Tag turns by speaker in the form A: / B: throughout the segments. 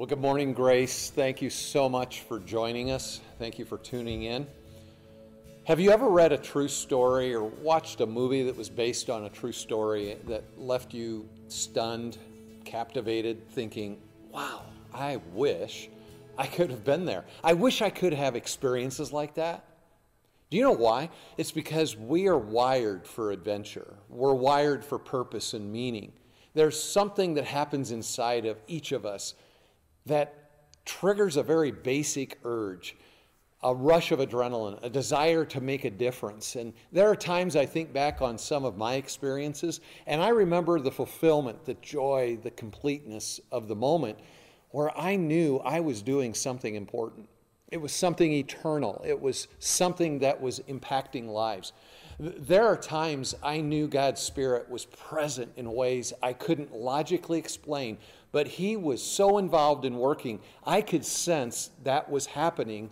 A: Well, good morning, Grace. Thank you so much for joining us. Thank you for tuning in. Have you ever read a true story or watched a movie that was based on a true story that left you stunned, captivated, thinking, wow, I wish I could have been there? I wish I could have experiences like that. Do you know why? It's because we are wired for adventure, we're wired for purpose and meaning. There's something that happens inside of each of us that triggers a very basic urge a rush of adrenaline, a desire to make a difference. And there are times I think back on some of my experiences, and I remember the fulfillment, the joy, the completeness of the moment where I knew I was doing something important. It was something eternal, it was something that was impacting lives. There are times I knew God's Spirit was present in ways I couldn't logically explain, but He was so involved in working, I could sense that was happening,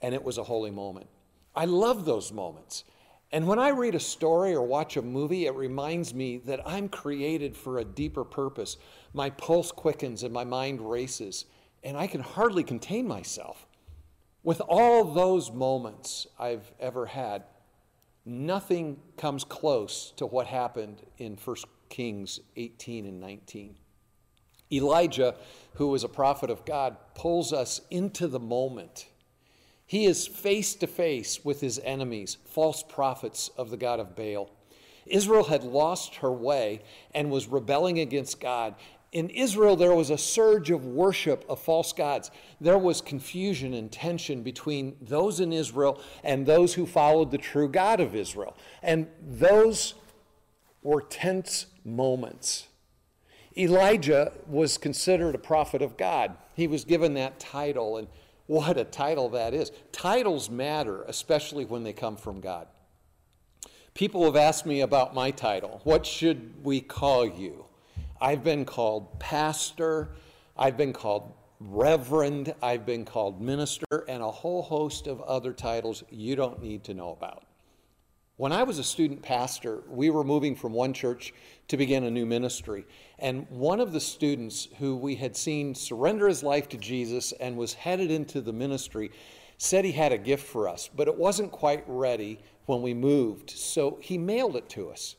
A: and it was a holy moment. I love those moments. And when I read a story or watch a movie, it reminds me that I'm created for a deeper purpose. My pulse quickens and my mind races, and I can hardly contain myself. With all those moments I've ever had, nothing comes close to what happened in 1 Kings 18 and 19. Elijah, who was a prophet of God, pulls us into the moment. He is face to face with his enemies, false prophets of the God of Baal. Israel had lost her way and was rebelling against God. In Israel, there was a surge of worship of false gods. There was confusion and tension between those in Israel and those who followed the true God of Israel. And those were tense moments. Elijah was considered a prophet of God. He was given that title, and what a title that is. Titles matter, especially when they come from God. People have asked me about my title. What should we call you? I've been called pastor, I've been called reverend, I've been called minister, and a whole host of other titles you don't need to know about. When I was a student pastor, we were moving from one church to begin a new ministry. And one of the students who we had seen surrender his life to Jesus and was headed into the ministry said he had a gift for us, but it wasn't quite ready when we moved. So he mailed it to us.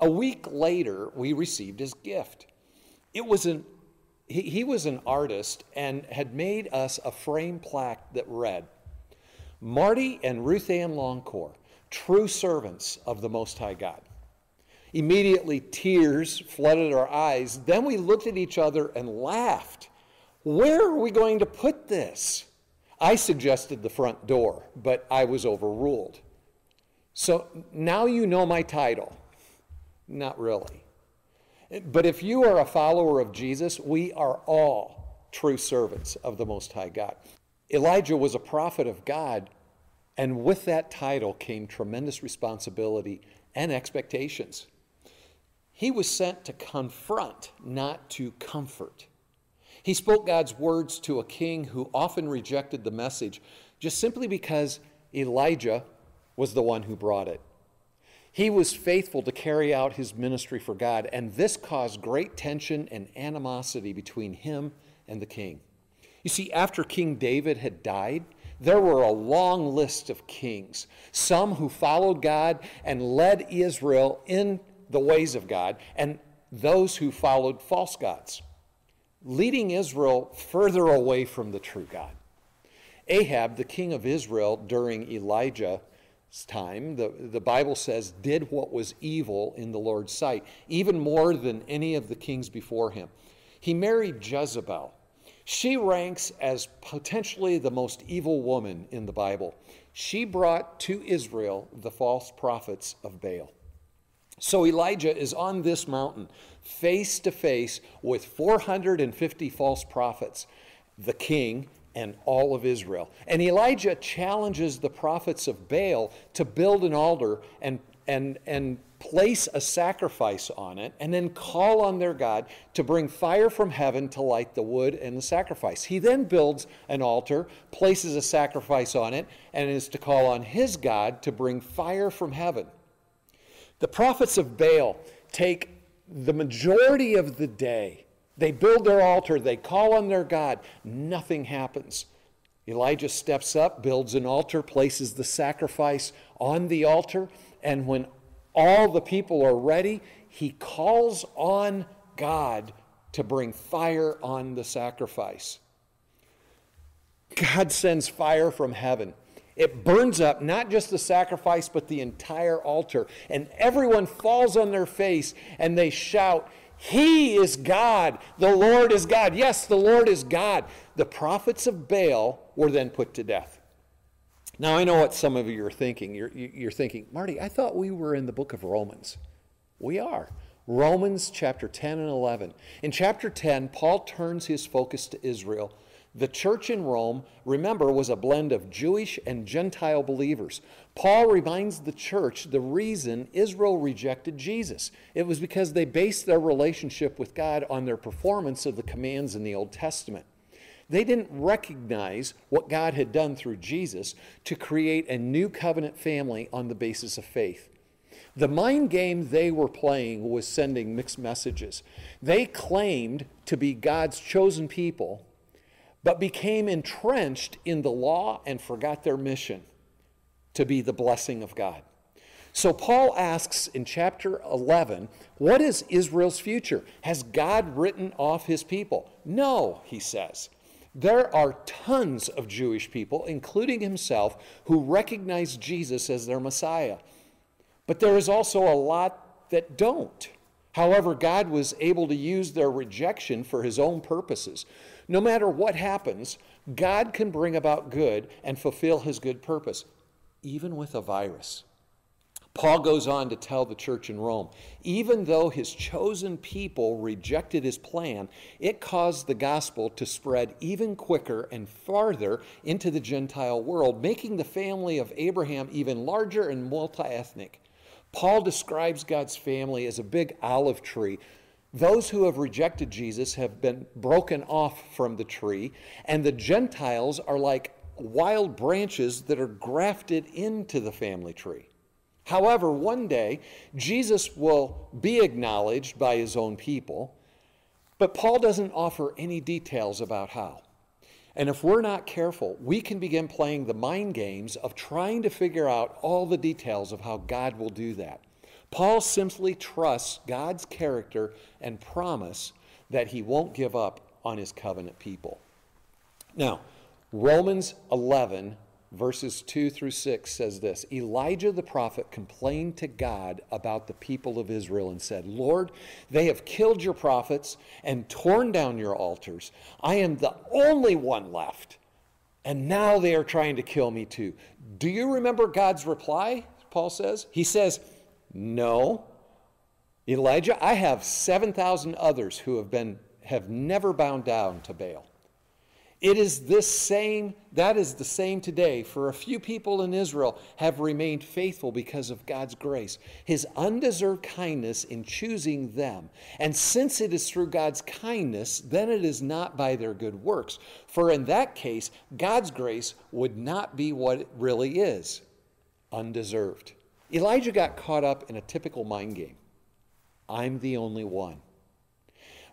A: A week later, we received his gift. It was an he, he was an artist and had made us a frame plaque that read, Marty and Ruth Ann Longcore true servants of the Most High God. Immediately, tears flooded our eyes. Then we looked at each other and laughed. Where are we going to put this? I suggested the front door, but I was overruled. So now you know my title. Not really. But if you are a follower of Jesus, we are all true servants of the Most High God. Elijah was a prophet of God and with that title came tremendous responsibility and expectations. He was sent to confront, not to comfort. He spoke God's words to a king who often rejected the message just simply because Elijah was the one who brought it. He was faithful to carry out his ministry for God, and this caused great tension and animosity between him and the king. You see, after King David had died, there were a long list of kings, some who followed God and led Israel in the ways of God, and those who followed false gods, leading Israel further away from the true God. Ahab, the king of Israel during Elijah's time, the, the Bible says, did what was evil in the Lord's sight, even more than any of the kings before him. He married Jezebel, she ranks as potentially the most evil woman in the Bible. She brought to Israel the false prophets of Baal. So Elijah is on this mountain, face to face with 450 false prophets, the king, and all of Israel. And Elijah challenges the prophets of Baal to build an altar and, and, and place a sacrifice on it, and then call on their God to bring fire from heaven to light the wood and the sacrifice. He then builds an altar, places a sacrifice on it, and is to call on his God to bring fire from heaven. The prophets of Baal take the majority of the day They build their altar, they call on their God, nothing happens. Elijah steps up, builds an altar, places the sacrifice on the altar, and when all the people are ready, he calls on God to bring fire on the sacrifice. God sends fire from heaven. It burns up not just the sacrifice, but the entire altar. And everyone falls on their face and they shout, He is God. The Lord is God. Yes, the Lord is God. The prophets of Baal were then put to death. Now, I know what some of you are thinking. You're, you're thinking, Marty, I thought we were in the book of Romans. We are. Romans chapter 10 and 11. In chapter 10, Paul turns his focus to Israel. The church in Rome, remember, was a blend of Jewish and Gentile believers. Paul reminds the church the reason Israel rejected Jesus. It was because they based their relationship with God on their performance of the commands in the Old Testament. They didn't recognize what God had done through Jesus to create a new covenant family on the basis of faith. The mind game they were playing was sending mixed messages. They claimed to be God's chosen people, but became entrenched in the law and forgot their mission to be the blessing of God. So Paul asks in chapter 11, what is Israel's future? Has God written off his people? No, he says. There are tons of Jewish people, including himself, who recognize Jesus as their Messiah. But there is also a lot that don't. However, God was able to use their rejection for his own purposes. No matter what happens, God can bring about good and fulfill his good purpose, even with a virus. Paul goes on to tell the church in Rome even though his chosen people rejected his plan, it caused the gospel to spread even quicker and farther into the Gentile world, making the family of Abraham even larger and multi ethnic. Paul describes God's family as a big olive tree. Those who have rejected Jesus have been broken off from the tree, and the Gentiles are like wild branches that are grafted into the family tree. However, one day, Jesus will be acknowledged by his own people, but Paul doesn't offer any details about how. And if we're not careful, we can begin playing the mind games of trying to figure out all the details of how God will do that. Paul simply trusts God's character and promise that he won't give up on his covenant people. Now, Romans 11 verses 2 through 6 says this Elijah the prophet complained to God about the people of Israel and said, Lord, they have killed your prophets and torn down your altars. I am the only one left. And now they are trying to kill me too. Do you remember God's reply? Paul says. He says, No. Elijah, I have 7,000 others who have been have never bowed down to Baal. It is this same, that is the same today. For a few people in Israel have remained faithful because of God's grace, His undeserved kindness in choosing them. And since it is through God's kindness, then it is not by their good works. For in that case, God's grace would not be what it really is undeserved. Elijah got caught up in a typical mind game I'm the only one.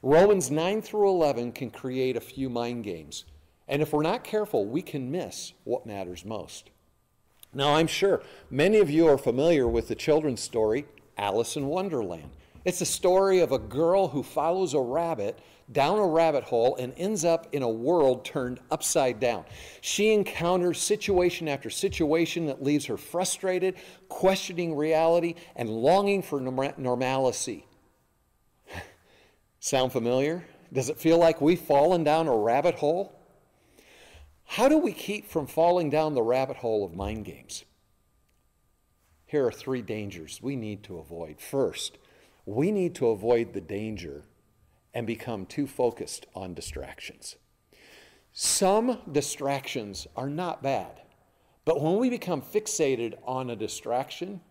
A: Romans 9 through 11 can create a few mind games. And if we're not careful, we can miss what matters most. Now, I'm sure many of you are familiar with the children's story, Alice in Wonderland. It's a story of a girl who follows a rabbit down a rabbit hole and ends up in a world turned upside down. She encounters situation after situation that leaves her frustrated, questioning reality, and longing for normalcy. Sound familiar? Does it feel like we've fallen down a rabbit hole? How do we keep from falling down the rabbit hole of mind games? Here are three dangers we need to avoid. First, we need to avoid the danger and become too focused on distractions. Some distractions are not bad, but when we become fixated on a distraction,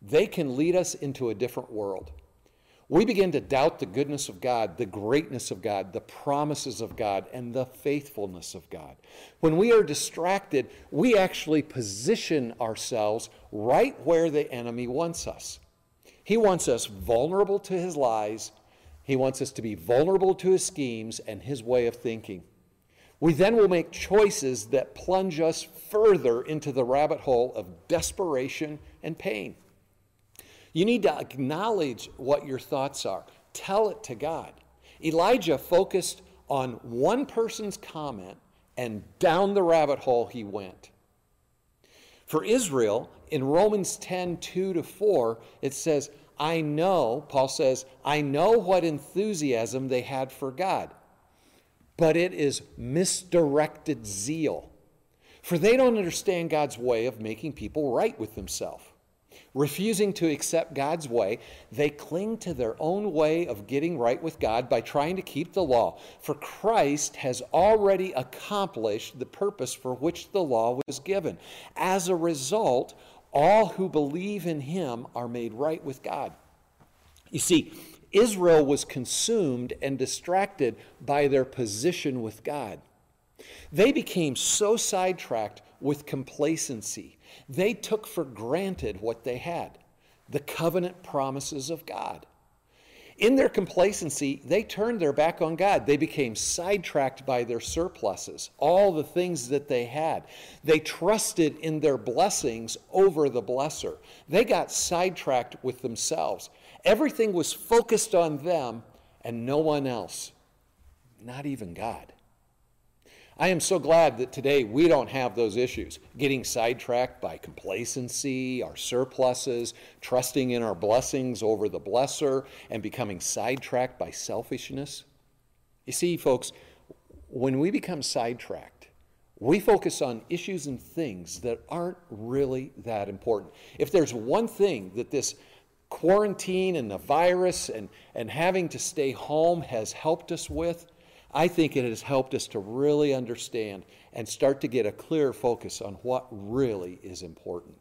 A: they can lead us into a different world we begin to doubt the goodness of God, the greatness of God, the promises of God, and the faithfulness of God. When we are distracted, we actually position ourselves right where the enemy wants us. He wants us vulnerable to his lies, He wants us to be vulnerable to his schemes and his way of thinking. We then will make choices that plunge us further into the rabbit hole of desperation and pain. You need to acknowledge what your thoughts are, tell it to God. Elijah focused on one person's comment, and down the rabbit hole he went. For Israel, in Romans 10 2 to 4, it says, I know, Paul says, I know what enthusiasm they had for God, but it is misdirected zeal. For they don't understand God's way of making people right with themselves. Refusing to accept God's way, they cling to their own way of getting right with God by trying to keep the law. For Christ has already accomplished the purpose for which the law was given. As a result, all who believe in him are made right with God. You see, Israel was consumed and distracted by their position with God. They became so sidetracked with complacency. They took for granted what they had the covenant promises of God. In their complacency, they turned their back on God. They became sidetracked by their surpluses, all the things that they had. They trusted in their blessings over the blesser. They got sidetracked with themselves. Everything was focused on them and no one else, not even God. I am so glad that today we don't have those issues. Getting sidetracked by complacency, our surpluses, trusting in our blessings over the blesser, and becoming sidetracked by selfishness. You see, folks, when we become sidetracked, we focus on issues and things that aren't really that important. If there's one thing that this quarantine and the virus and, and having to stay home has helped us with, I think it has helped us to really understand and start to get a clear focus on what really is important.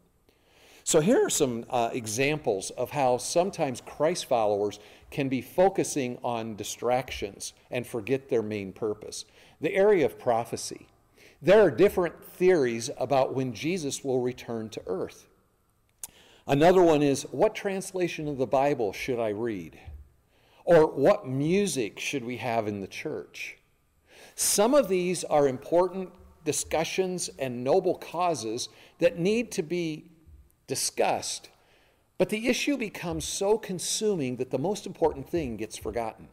A: So, here are some uh, examples of how sometimes Christ followers can be focusing on distractions and forget their main purpose. The area of prophecy. There are different theories about when Jesus will return to earth. Another one is what translation of the Bible should I read? Or what music should we have in the church? Some of these are important discussions and noble causes that need to be discussed, but the issue becomes so consuming that the most important thing gets forgotten.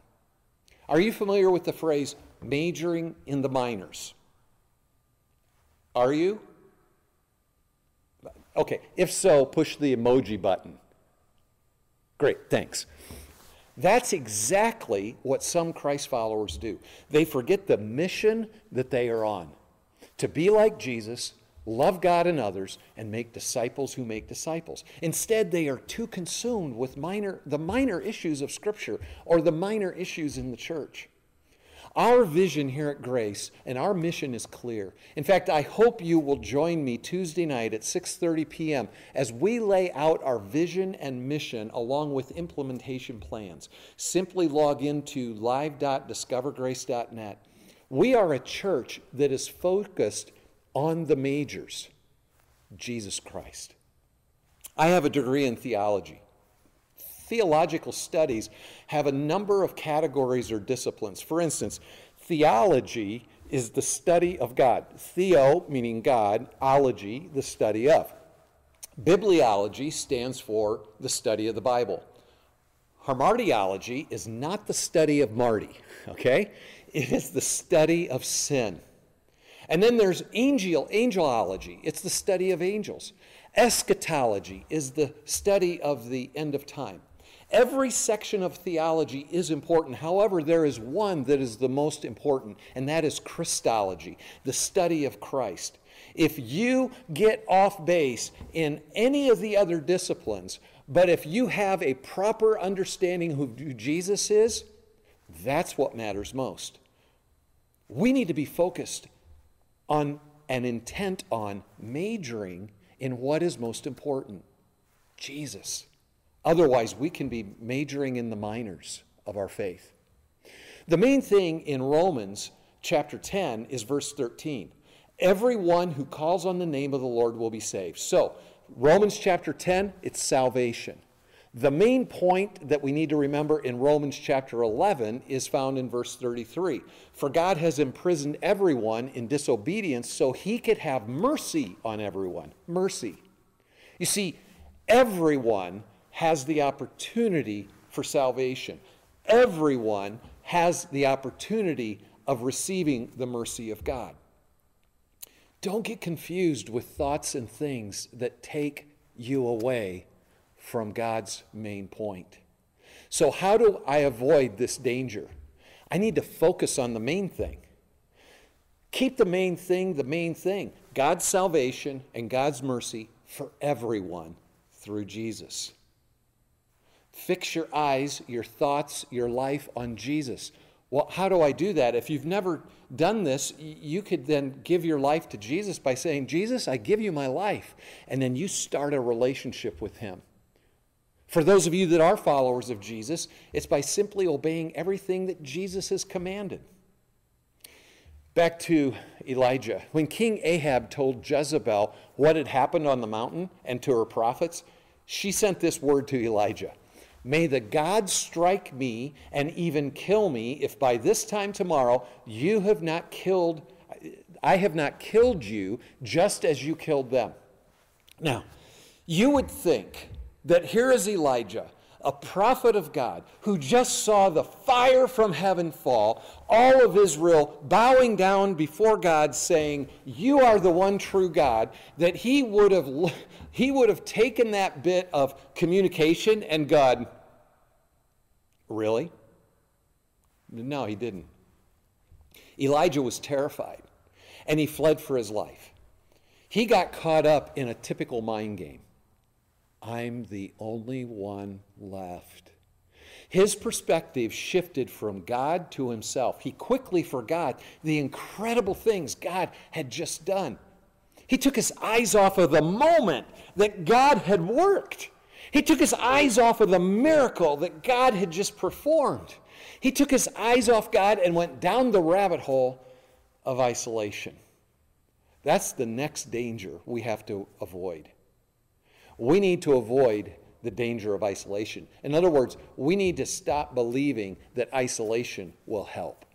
A: Are you familiar with the phrase majoring in the minors? Are you? Okay, if so, push the emoji button. Great, thanks. That's exactly what some Christ followers do. They forget the mission that they are on to be like Jesus, love God and others, and make disciples who make disciples. Instead, they are too consumed with minor, the minor issues of Scripture or the minor issues in the church. Our vision here at Grace and our mission is clear. In fact, I hope you will join me Tuesday night at 6:30 p.m. as we lay out our vision and mission along with implementation plans. Simply log into live.discovergrace.net. We are a church that is focused on the majors. Jesus Christ. I have a degree in theology theological studies have a number of categories or disciplines. For instance, theology is the study of God. Theo, meaning God, ology, the study of. Bibliology stands for the study of the Bible. Hamartiology is not the study of Marty, okay? It is the study of sin. And then there's angel, angelology, it's the study of angels. Eschatology is the study of the end of time. Every section of theology is important. However, there is one that is the most important, and that is Christology, the study of Christ. If you get off base in any of the other disciplines, but if you have a proper understanding of who Jesus is, that's what matters most. We need to be focused on and intent on majoring in what is most important Jesus. Otherwise, we can be majoring in the minors of our faith. The main thing in Romans chapter 10 is verse 13. Everyone who calls on the name of the Lord will be saved. So, Romans chapter 10, it's salvation. The main point that we need to remember in Romans chapter 11 is found in verse 33. For God has imprisoned everyone in disobedience so he could have mercy on everyone. Mercy. You see, everyone has the opportunity for salvation. Everyone has the opportunity of receiving the mercy of God. Don't get confused with thoughts and things that take you away from God's main point. So, how do I avoid this danger? I need to focus on the main thing. Keep the main thing the main thing God's salvation and God's mercy for everyone through Jesus. Fix your eyes, your thoughts, your life on Jesus. Well, how do I do that? If you've never done this, you could then give your life to Jesus by saying, Jesus, I give you my life. And then you start a relationship with Him. For those of you that are followers of Jesus, it's by simply obeying everything that Jesus has commanded. Back to Elijah. When King Ahab told Jezebel what had happened on the mountain and to her prophets, she sent this word to Elijah May the gods strike me and even kill me if by this time tomorrow you have not killed, I have not killed you just as you killed them. Now, you would think that here is Elijah, a prophet of God, who just saw the fire from heaven fall, all of Israel bowing down before God, saying, You are the one true God, that he would have, he would have taken that bit of communication and God, Really? No, he didn't. Elijah was terrified and he fled for his life. He got caught up in a typical mind game. I'm the only one left. His perspective shifted from God to himself. He quickly forgot the incredible things God had just done. He took his eyes off of the moment that God had worked. He took his eyes off of the miracle that God had just performed. He took his eyes off God and went down the rabbit hole of isolation. That's the next danger we have to avoid. We need to avoid the danger of isolation. In other words, we need to stop believing that isolation will help.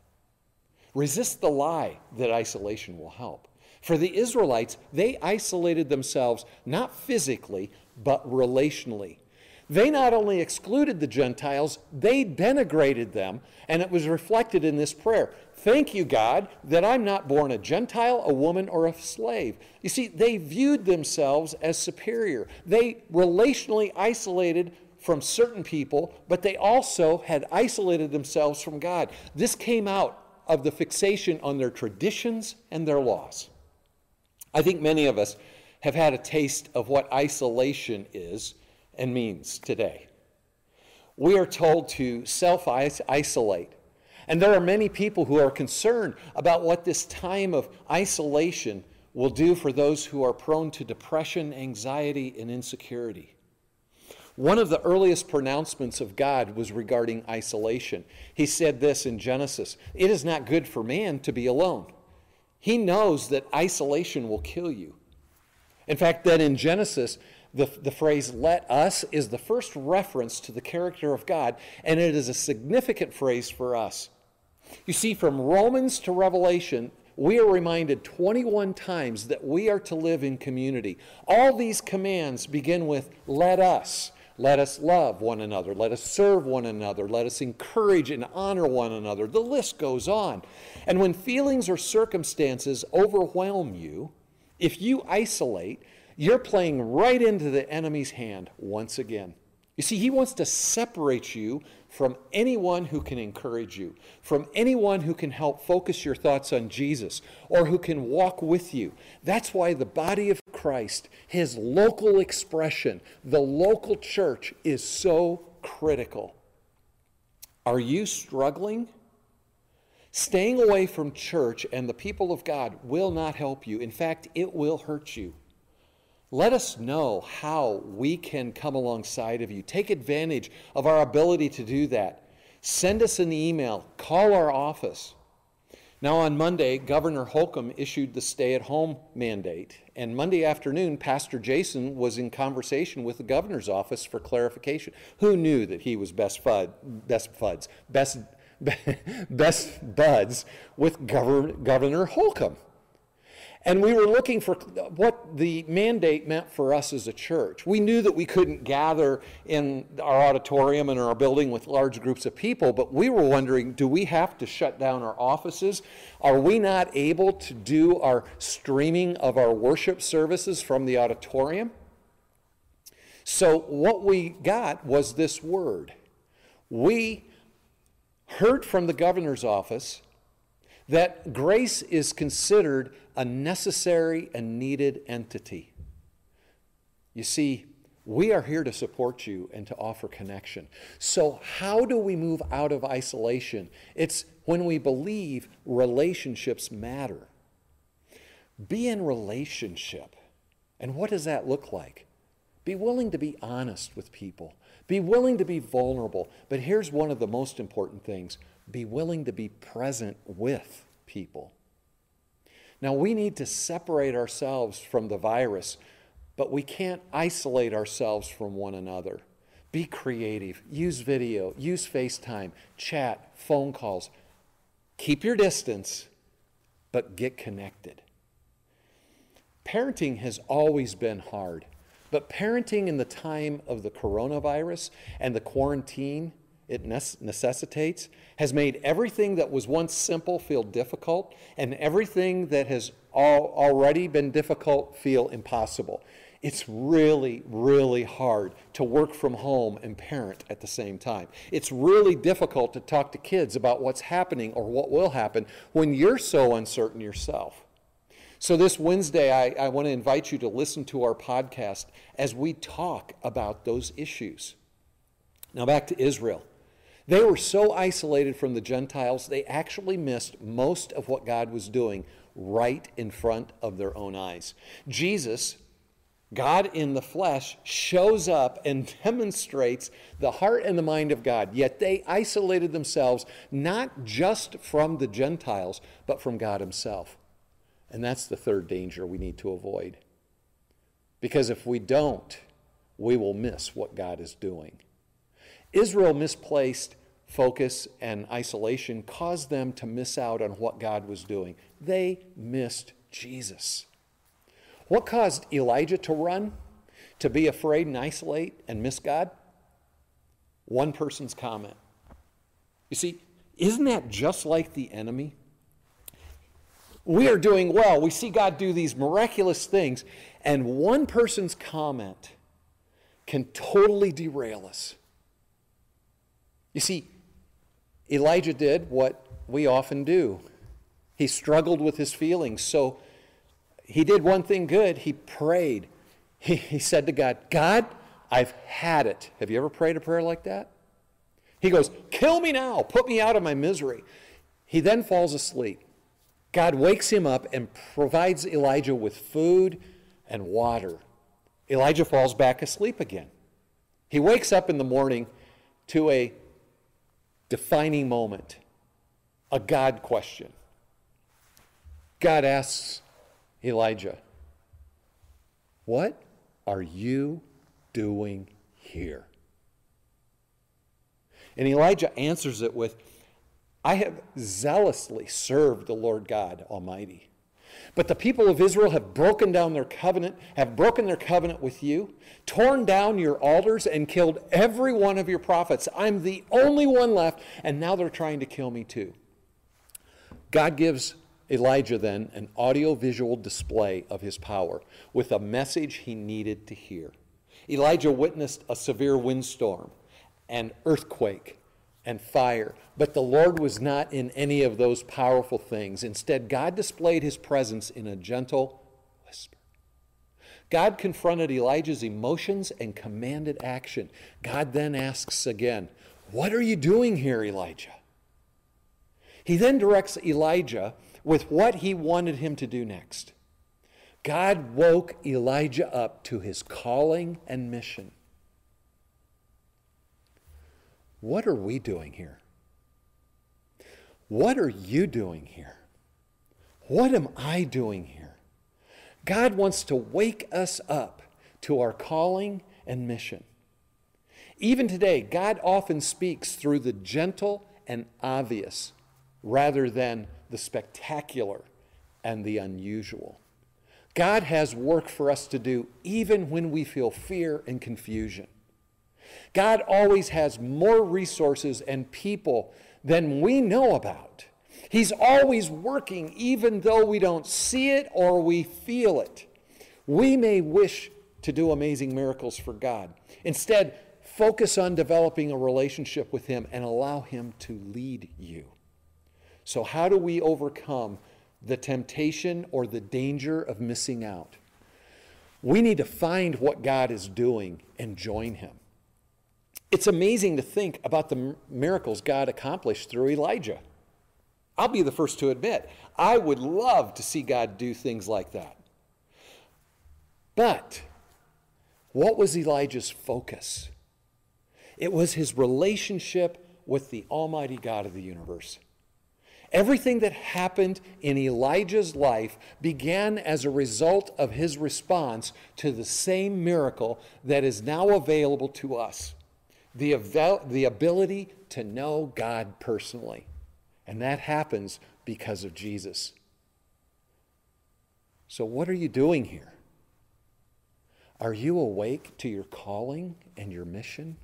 A: Resist the lie that isolation will help. For the Israelites, they isolated themselves not physically, but relationally. They not only excluded the Gentiles, they denigrated them, and it was reflected in this prayer. Thank you, God, that I'm not born a Gentile, a woman, or a slave. You see, they viewed themselves as superior. They relationally isolated from certain people, but they also had isolated themselves from God. This came out of the fixation on their traditions and their laws. I think many of us have had a taste of what isolation is and means today. We are told to self isolate and there are many people who are concerned about what this time of isolation will do for those who are prone to depression, anxiety, and insecurity. One of the earliest pronouncements of God was regarding isolation. He said this in Genesis It is not good for man to be alone. He knows that isolation will kill you. In fact, that in Genesis, the, the phrase let us is the first reference to the character of God, and it is a significant phrase for us. You see, from Romans to Revelation, we are reminded 21 times that we are to live in community. All these commands begin with let us. Let us love one another. Let us serve one another. Let us encourage and honor one another. The list goes on. And when feelings or circumstances overwhelm you, if you isolate, you're playing right into the enemy's hand once again. You see, he wants to separate you from anyone who can encourage you, from anyone who can help focus your thoughts on Jesus or who can walk with you. That's why the body of Christ, his local expression, the local church, is so critical. Are you struggling? Staying away from church and the people of God will not help you. In fact, it will hurt you. Let us know how we can come alongside of you. Take advantage of our ability to do that. Send us an email, call our office. Now, on Monday, Governor Holcomb issued the stay at home mandate. And Monday afternoon, Pastor Jason was in conversation with the governor's office for clarification. Who knew that he was best, fud, best fuds, best, best buds with Governor, Governor Holcomb? And we were looking for what the mandate meant for us as a church. We knew that we couldn't gather in our auditorium and our building with large groups of people, but we were wondering do we have to shut down our offices? Are we not able to do our streaming of our worship services from the auditorium? So, what we got was this word. We heard from the governor's office that grace is considered a necessary and needed entity. You see, we are here to support you and to offer connection. So, how do we move out of isolation? It's when we believe relationships matter. Be in relationship. And what does that look like? Be willing to be honest with people. Be willing to be vulnerable. But here's one of the most important things be willing to be present with people. Now, we need to separate ourselves from the virus, but we can't isolate ourselves from one another. Be creative, use video, use FaceTime, chat, phone calls. Keep your distance, but get connected. Parenting has always been hard, but parenting in the time of the coronavirus and the quarantine it necessitates has made everything that was once simple feel difficult and everything that has already been difficult feel impossible. It's really, really hard to work from home and parent at the same time. It's really difficult to talk to kids about what's happening or what will happen when you're so uncertain yourself. So, this Wednesday, I, I want to invite you to listen to our podcast as we talk about those issues. Now, back to Israel. They were so isolated from the Gentiles, they actually missed most of what God was doing right in front of their own eyes. Jesus, God in the flesh, shows up and demonstrates the heart and the mind of God. Yet they isolated themselves not just from the Gentiles, but from God Himself. And that's the third danger we need to avoid. Because if we don't, we will miss what God is doing. Israel misplaced focus and isolation caused them to miss out on what God was doing. They missed Jesus. What caused Elijah to run, to be afraid and isolate and miss God? One person's comment. You see, isn't that just like the enemy? We are doing well. We see God do these miraculous things, and one person's comment can totally derail us. You see, Elijah did what we often do. He struggled with his feelings. So he did one thing good. He prayed. He, he said to God, God, I've had it. Have you ever prayed a prayer like that? He goes, Kill me now. Put me out of my misery. He then falls asleep. God wakes him up and provides Elijah with food and water. Elijah falls back asleep again. He wakes up in the morning to a defining moment, a God question. God asks Elijah, What are you doing here? And Elijah answers it with, I have zealously served the Lord God Almighty. But the people of Israel have broken down their covenant, have broken their covenant with you, torn down your altars, and killed every one of your prophets. I'm the only one left, and now they're trying to kill me too. God gives Elijah then an audiovisual display of his power with a message he needed to hear. Elijah witnessed a severe windstorm, an earthquake, and fire. But the Lord was not in any of those powerful things. Instead, God displayed his presence in a gentle whisper. God confronted Elijah's emotions and commanded action. God then asks again, What are you doing here, Elijah? He then directs Elijah with what he wanted him to do next. God woke Elijah up to his calling and mission. What are we doing here? What are you doing here? What am I doing here? God wants to wake us up to our calling and mission. Even today, God often speaks through the gentle and obvious rather than the spectacular and the unusual. God has work for us to do even when we feel fear and confusion. God always has more resources and people than we know about. He's always working even though we don't see it or we feel it. We may wish to do amazing miracles for God. Instead, focus on developing a relationship with Him and allow Him to lead you. So, how do we overcome the temptation or the danger of missing out? We need to find what God is doing and join Him. It's amazing to think about the miracles God accomplished through Elijah. I'll be the first to admit, I would love to see God do things like that. But what was Elijah's focus? It was his relationship with the Almighty God of the universe. Everything that happened in Elijah's life began as a result of his response to the same miracle that is now available to us the, aval- the ability to know God personally. And that happens because of Jesus. So, what are you doing here? Are you awake to your calling and your mission?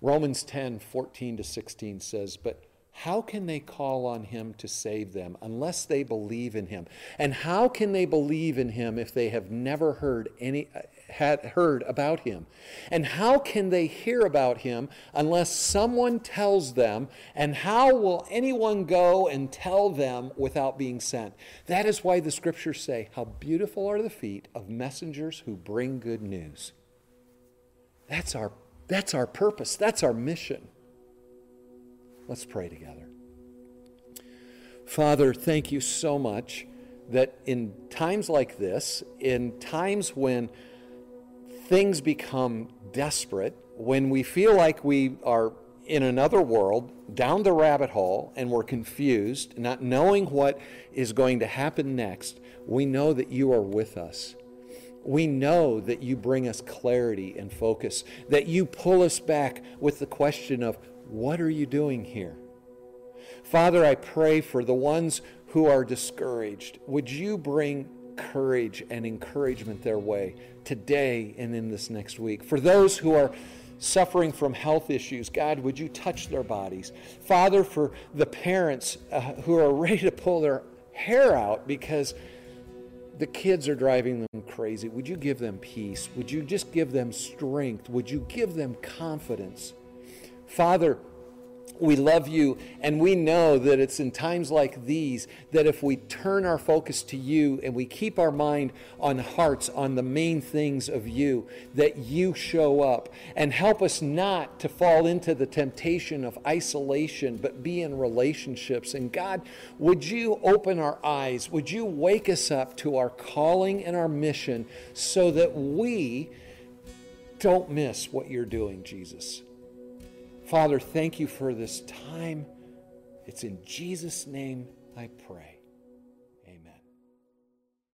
A: Romans 10 14 to 16 says, But how can they call on him to save them unless they believe in him? And how can they believe in him if they have never heard any had heard about him? And how can they hear about him unless someone tells them? And how will anyone go and tell them without being sent? That is why the scriptures say, How beautiful are the feet of messengers who bring good news. That's our, that's our purpose, that's our mission. Let's pray together. Father, thank you so much that in times like this, in times when things become desperate, when we feel like we are in another world, down the rabbit hole, and we're confused, not knowing what is going to happen next, we know that you are with us. We know that you bring us clarity and focus, that you pull us back with the question of, what are you doing here? Father, I pray for the ones who are discouraged. Would you bring courage and encouragement their way today and in this next week? For those who are suffering from health issues, God, would you touch their bodies? Father, for the parents uh, who are ready to pull their hair out because the kids are driving them crazy, would you give them peace? Would you just give them strength? Would you give them confidence? Father, we love you, and we know that it's in times like these that if we turn our focus to you and we keep our mind on hearts, on the main things of you, that you show up and help us not to fall into the temptation of isolation, but be in relationships. And God, would you open our eyes? Would you wake us up to our calling and our mission so that we don't miss what you're doing, Jesus? Father, thank you for this time. It's in Jesus' name I pray.